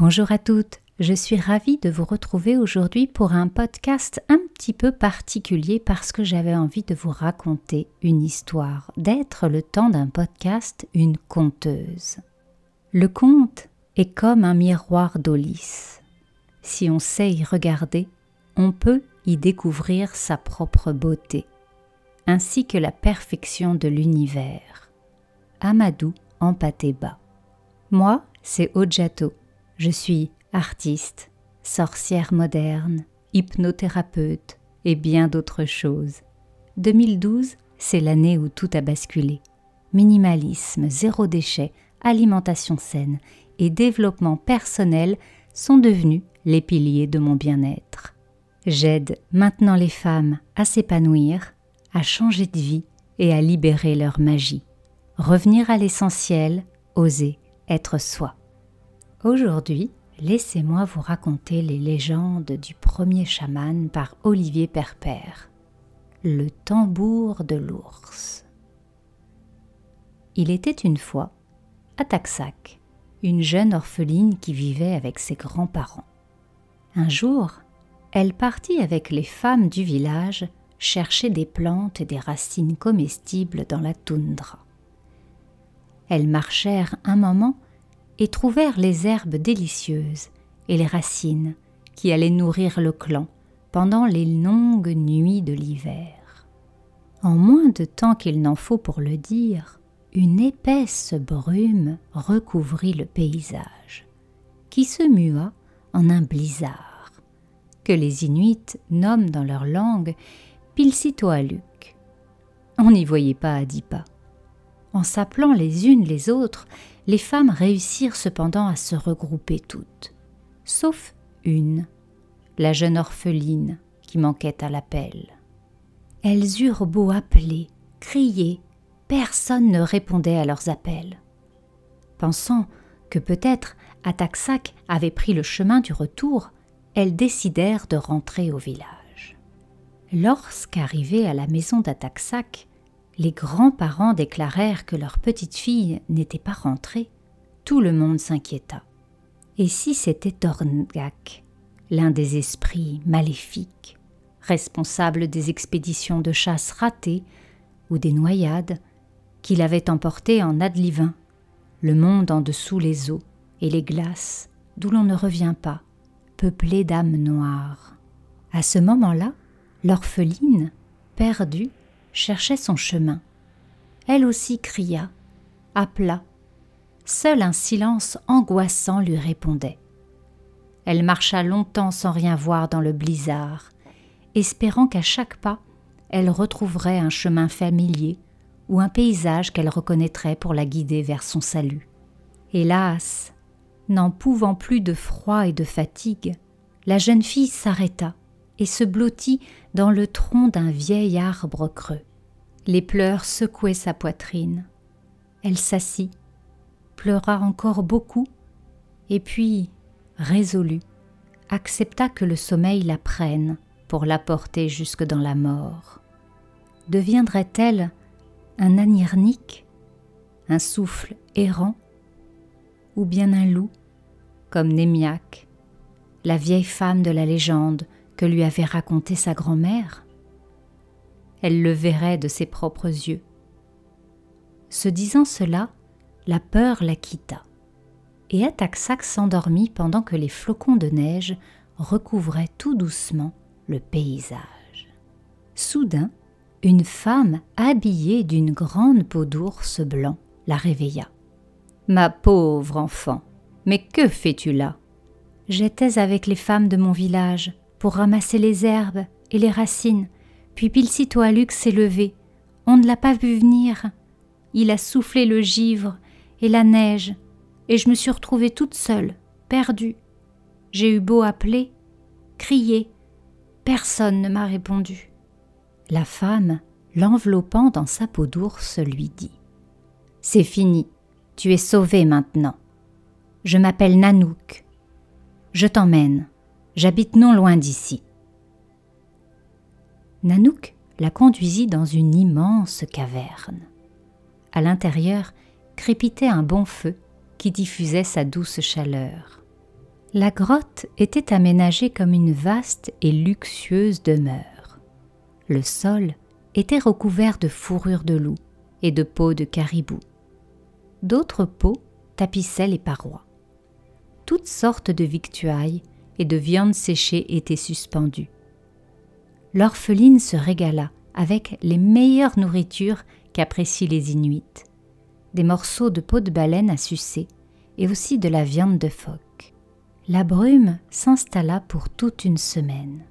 Bonjour à toutes, je suis ravie de vous retrouver aujourd'hui pour un podcast un petit peu particulier parce que j'avais envie de vous raconter une histoire, d'être le temps d'un podcast une conteuse. Le conte est comme un miroir d'eau lisse. Si on sait y regarder, on peut y découvrir sa propre beauté, ainsi que la perfection de l'univers. Amadou Ampateba. Moi, c'est Ojato je suis artiste, sorcière moderne, hypnothérapeute et bien d'autres choses. 2012, c'est l'année où tout a basculé. Minimalisme, zéro déchet, alimentation saine et développement personnel sont devenus les piliers de mon bien-être. J'aide maintenant les femmes à s'épanouir, à changer de vie et à libérer leur magie. Revenir à l'essentiel, oser être soi. Aujourd'hui, laissez-moi vous raconter les légendes du premier chaman par Olivier Perpère, le tambour de l'ours. Il était une fois, à Taxac, une jeune orpheline qui vivait avec ses grands-parents. Un jour, elle partit avec les femmes du village chercher des plantes et des racines comestibles dans la toundra. Elles marchèrent un moment et trouvèrent les herbes délicieuses et les racines qui allaient nourrir le clan pendant les longues nuits de l'hiver. En moins de temps qu'il n'en faut pour le dire, une épaisse brume recouvrit le paysage, qui se mua en un blizzard, que les Inuits nomment dans leur langue Pilsitoaluk. On n'y voyait pas à dix pas. En s'appelant les unes les autres, les femmes réussirent cependant à se regrouper toutes, sauf une, la jeune orpheline qui manquait à l'appel. Elles eurent beau appeler, crier, personne ne répondait à leurs appels. Pensant que peut-être Ataxac avait pris le chemin du retour, elles décidèrent de rentrer au village. Lorsqu'arrivées à la maison d'Ataxac, les grands-parents déclarèrent que leur petite fille n'était pas rentrée, tout le monde s'inquiéta. Et si c'était Torngak, l'un des esprits maléfiques, responsable des expéditions de chasse ratées ou des noyades, qui l'avait emporté en Adlivin, le monde en dessous les eaux et les glaces, d'où l'on ne revient pas, peuplé d'âmes noires. À ce moment-là, l'orpheline, perdue, cherchait son chemin. Elle aussi cria, appela. Seul un silence angoissant lui répondait. Elle marcha longtemps sans rien voir dans le blizzard, espérant qu'à chaque pas elle retrouverait un chemin familier ou un paysage qu'elle reconnaîtrait pour la guider vers son salut. Hélas, n'en pouvant plus de froid et de fatigue, la jeune fille s'arrêta et se blottit dans le tronc d'un vieil arbre creux. Les pleurs secouaient sa poitrine. Elle s'assit, pleura encore beaucoup, et puis, résolue, accepta que le sommeil la prenne pour la porter jusque dans la mort. Deviendrait-elle un anirnique, un souffle errant, ou bien un loup, comme Némiac, la vieille femme de la légende que lui avait racontée sa grand-mère Elle le verrait de ses propres yeux. Se disant cela, la peur la quitta, et Ataxac s'endormit pendant que les flocons de neige recouvraient tout doucement le paysage. Soudain, une femme habillée d'une grande peau d'ours blanc la réveilla. Ma pauvre enfant, mais que fais-tu là? J'étais avec les femmes de mon village, pour ramasser les herbes et les racines. Puis Pilsitoalux s'est levé. On ne l'a pas vu venir. Il a soufflé le givre et la neige, et je me suis retrouvée toute seule, perdue. J'ai eu beau appeler, crier, personne ne m'a répondu. La femme, l'enveloppant dans sa peau d'ours, lui dit C'est fini, tu es sauvé maintenant. Je m'appelle Nanouk. Je t'emmène. J'habite non loin d'ici. Nanouk la conduisit dans une immense caverne. À l'intérieur crépitait un bon feu qui diffusait sa douce chaleur. La grotte était aménagée comme une vaste et luxueuse demeure. Le sol était recouvert de fourrures de loup et de peaux de caribou. D'autres peaux tapissaient les parois. Toutes sortes de victuailles de viandes séchées étaient suspendues. L'orpheline se régala avec les meilleures nourritures qu'apprécient les Inuits. Des morceaux de peau de baleine à sucer et aussi de la viande de phoque la brume s'installa pour toute une semaine.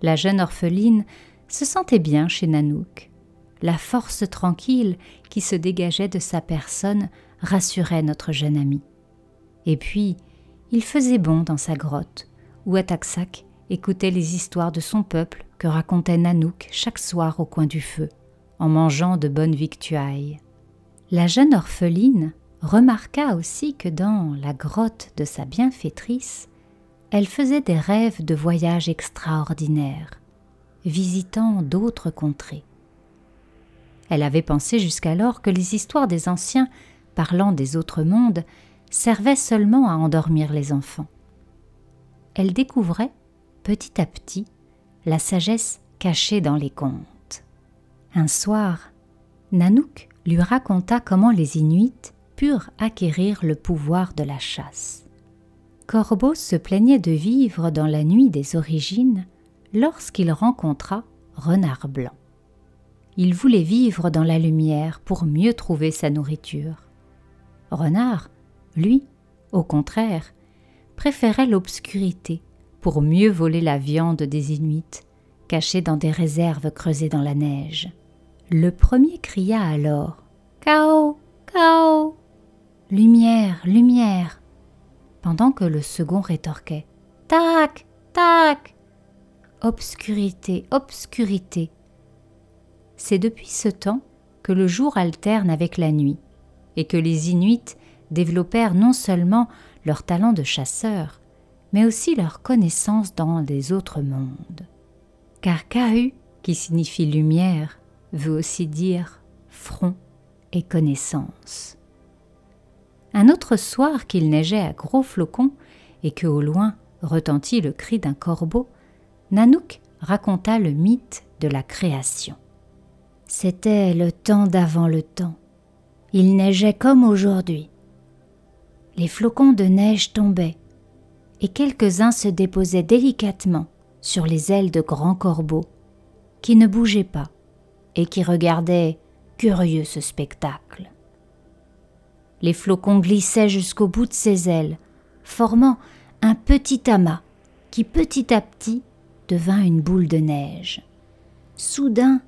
La jeune orpheline se sentait bien chez Nanouk. La force tranquille qui se dégageait de sa personne rassurait notre jeune ami. Et puis, il faisait bon dans sa grotte, où Ataksak écoutait les histoires de son peuple que racontait Nanouk chaque soir au coin du feu, en mangeant de bonnes victuailles. La jeune orpheline remarqua aussi que dans la grotte de sa bienfaitrice, elle faisait des rêves de voyages extraordinaires, visitant d'autres contrées. Elle avait pensé jusqu'alors que les histoires des anciens parlant des autres mondes servaient seulement à endormir les enfants. Elle découvrait, petit à petit, la sagesse cachée dans les contes. Un soir, Nanouk lui raconta comment les Inuits purent acquérir le pouvoir de la chasse. Corbeau se plaignait de vivre dans la nuit des origines lorsqu'il rencontra Renard Blanc. Il voulait vivre dans la lumière pour mieux trouver sa nourriture. Renard, lui, au contraire, préférait l'obscurité pour mieux voler la viande des Inuits, cachée dans des réserves creusées dans la neige. Le premier cria alors Cao Cao Lumière, lumière pendant que le second rétorquait Tac, tac Obscurité, obscurité. C'est depuis ce temps que le jour alterne avec la nuit, et que les Inuits développèrent non seulement leur talent de chasseurs, mais aussi leur connaissance dans les autres mondes. Car Kahu, qui signifie lumière, veut aussi dire front et connaissance. Un autre soir qu'il neigeait à gros flocons et que au loin retentit le cri d'un corbeau, Nanouk raconta le mythe de la création. C'était le temps d'avant le temps. Il neigeait comme aujourd'hui. Les flocons de neige tombaient, et quelques-uns se déposaient délicatement sur les ailes de grands corbeaux, qui ne bougeaient pas et qui regardaient curieux ce spectacle. Les flocons glissaient jusqu'au bout de ses ailes, formant un petit amas qui petit à petit devint une boule de neige. Soudain,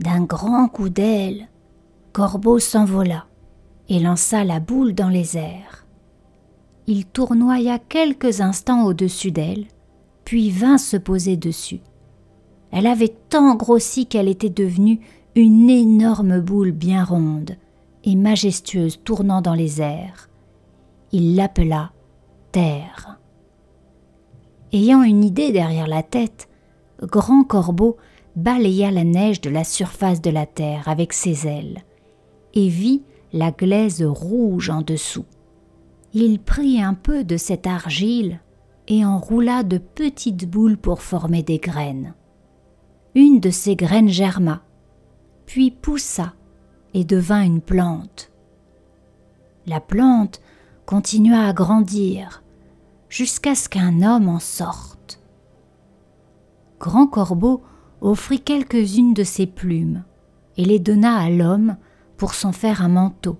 d'un grand coup d'aile, Corbeau s'envola et lança la boule dans les airs. Il tournoya quelques instants au-dessus d'elle, puis vint se poser dessus. Elle avait tant grossi qu'elle était devenue une énorme boule bien ronde, et majestueuse tournant dans les airs. Il l'appela Terre. Ayant une idée derrière la tête, Grand Corbeau balaya la neige de la surface de la terre avec ses ailes et vit la glaise rouge en dessous. Il prit un peu de cette argile et en roula de petites boules pour former des graines. Une de ces graines germa, puis poussa et devint une plante. La plante continua à grandir jusqu'à ce qu'un homme en sorte. Grand Corbeau offrit quelques-unes de ses plumes et les donna à l'homme pour s'en faire un manteau.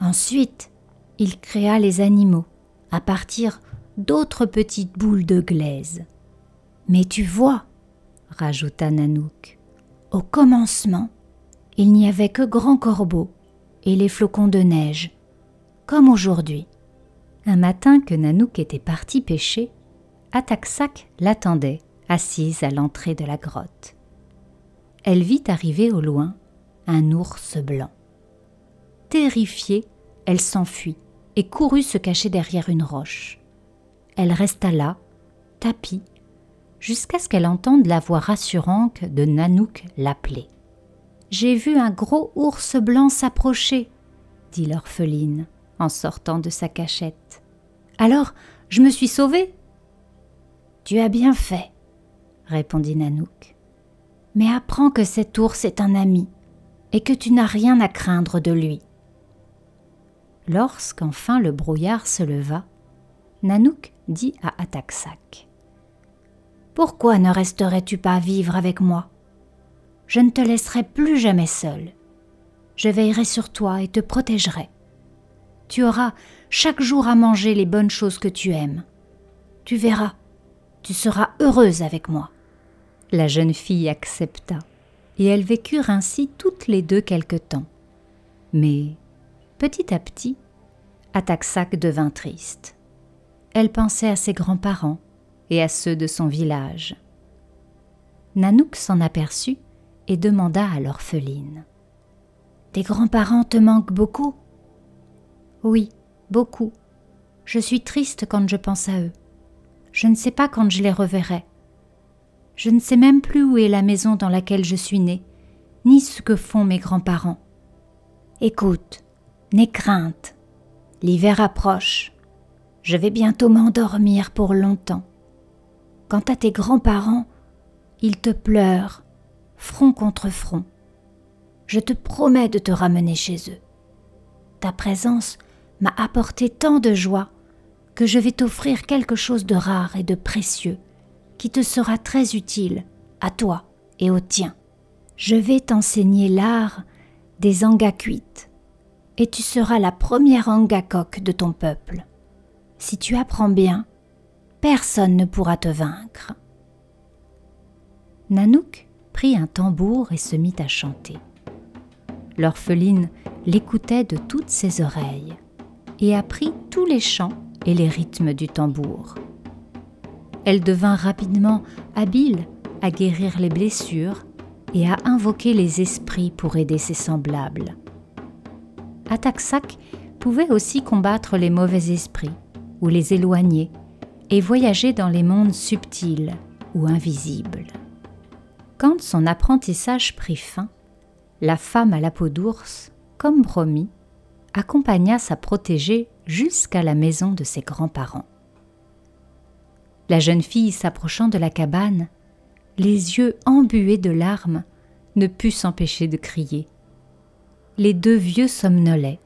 Ensuite, il créa les animaux à partir d'autres petites boules de glaise. Mais tu vois, rajouta Nanouk, au commencement, il n'y avait que Grand Corbeau et les flocons de neige, comme aujourd'hui. Un matin que Nanouk était parti pêcher, Ataksak l'attendait, assise à l'entrée de la grotte. Elle vit arriver au loin un ours blanc. Terrifiée, elle s'enfuit et courut se cacher derrière une roche. Elle resta là, tapie, jusqu'à ce qu'elle entende la voix rassurante de Nanouk l'appeler. J'ai vu un gros ours blanc s'approcher, dit l'orpheline en sortant de sa cachette. Alors je me suis sauvée? Tu as bien fait, répondit Nanouk. Mais apprends que cet ours est un ami et que tu n'as rien à craindre de lui. Lorsqu'enfin le brouillard se leva, Nanouk dit à Ataksak Pourquoi ne resterais-tu pas vivre avec moi? Je ne te laisserai plus jamais seul. Je veillerai sur toi et te protégerai. Tu auras chaque jour à manger les bonnes choses que tu aimes. Tu verras, tu seras heureuse avec moi. La jeune fille accepta, et elles vécurent ainsi toutes les deux quelque temps. Mais Petit à petit, Ataksak devint triste. Elle pensait à ses grands-parents et à ceux de son village. Nanouk s'en aperçut et demanda à l'orpheline. Tes grands-parents te manquent beaucoup? Oui, beaucoup. Je suis triste quand je pense à eux. Je ne sais pas quand je les reverrai. Je ne sais même plus où est la maison dans laquelle je suis née, ni ce que font mes grands-parents. Écoute, N'aie crainte, l'hiver approche. Je vais bientôt m'endormir pour longtemps. Quant à tes grands-parents, ils te pleurent, front contre front. Je te promets de te ramener chez eux. Ta présence m'a apporté tant de joie que je vais t'offrir quelque chose de rare et de précieux qui te sera très utile à toi et aux tiens. Je vais t'enseigner l'art des angacuites et tu seras la première Angakok de ton peuple. Si tu apprends bien, personne ne pourra te vaincre. Nanouk prit un tambour et se mit à chanter. L'orpheline l'écoutait de toutes ses oreilles et apprit tous les chants et les rythmes du tambour. Elle devint rapidement habile à guérir les blessures et à invoquer les esprits pour aider ses semblables. Ataksak pouvait aussi combattre les mauvais esprits ou les éloigner et voyager dans les mondes subtils ou invisibles. Quand son apprentissage prit fin, la femme à la peau d'ours, comme promis, accompagna sa protégée jusqu'à la maison de ses grands-parents. La jeune fille s'approchant de la cabane, les yeux embués de larmes, ne put s'empêcher de crier les deux vieux somnolaient.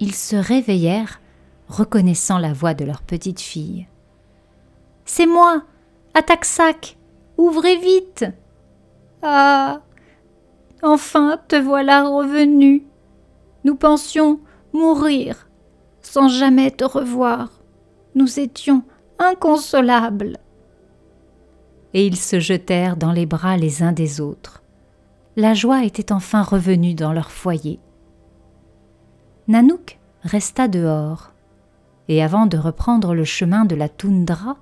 Ils se réveillèrent, reconnaissant la voix de leur petite fille. C'est moi, Ataksak, ouvrez vite. Ah. Enfin te voilà revenu. Nous pensions mourir sans jamais te revoir. Nous étions inconsolables. Et ils se jetèrent dans les bras les uns des autres la joie était enfin revenue dans leur foyer. Nanouk resta dehors, et avant de reprendre le chemin de la toundra,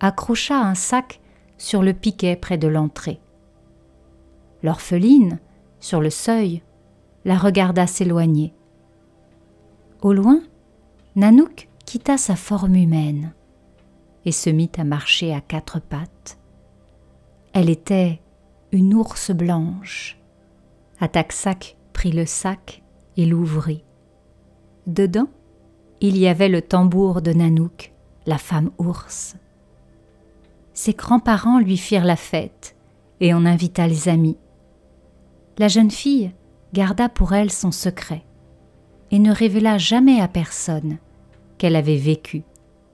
accrocha un sac sur le piquet près de l'entrée. L'orpheline, sur le seuil, la regarda s'éloigner. Au loin, Nanouk quitta sa forme humaine et se mit à marcher à quatre pattes. Elle était une ours blanche. Ataksak prit le sac et l'ouvrit. Dedans, il y avait le tambour de Nanouk, la femme ours. Ses grands-parents lui firent la fête et on invita les amis. La jeune fille garda pour elle son secret et ne révéla jamais à personne qu'elle avait vécu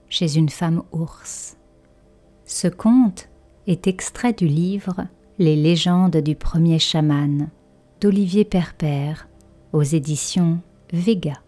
chez une femme ours. Ce conte est extrait du livre les légendes du premier chaman d'Olivier Perpère aux éditions Vega.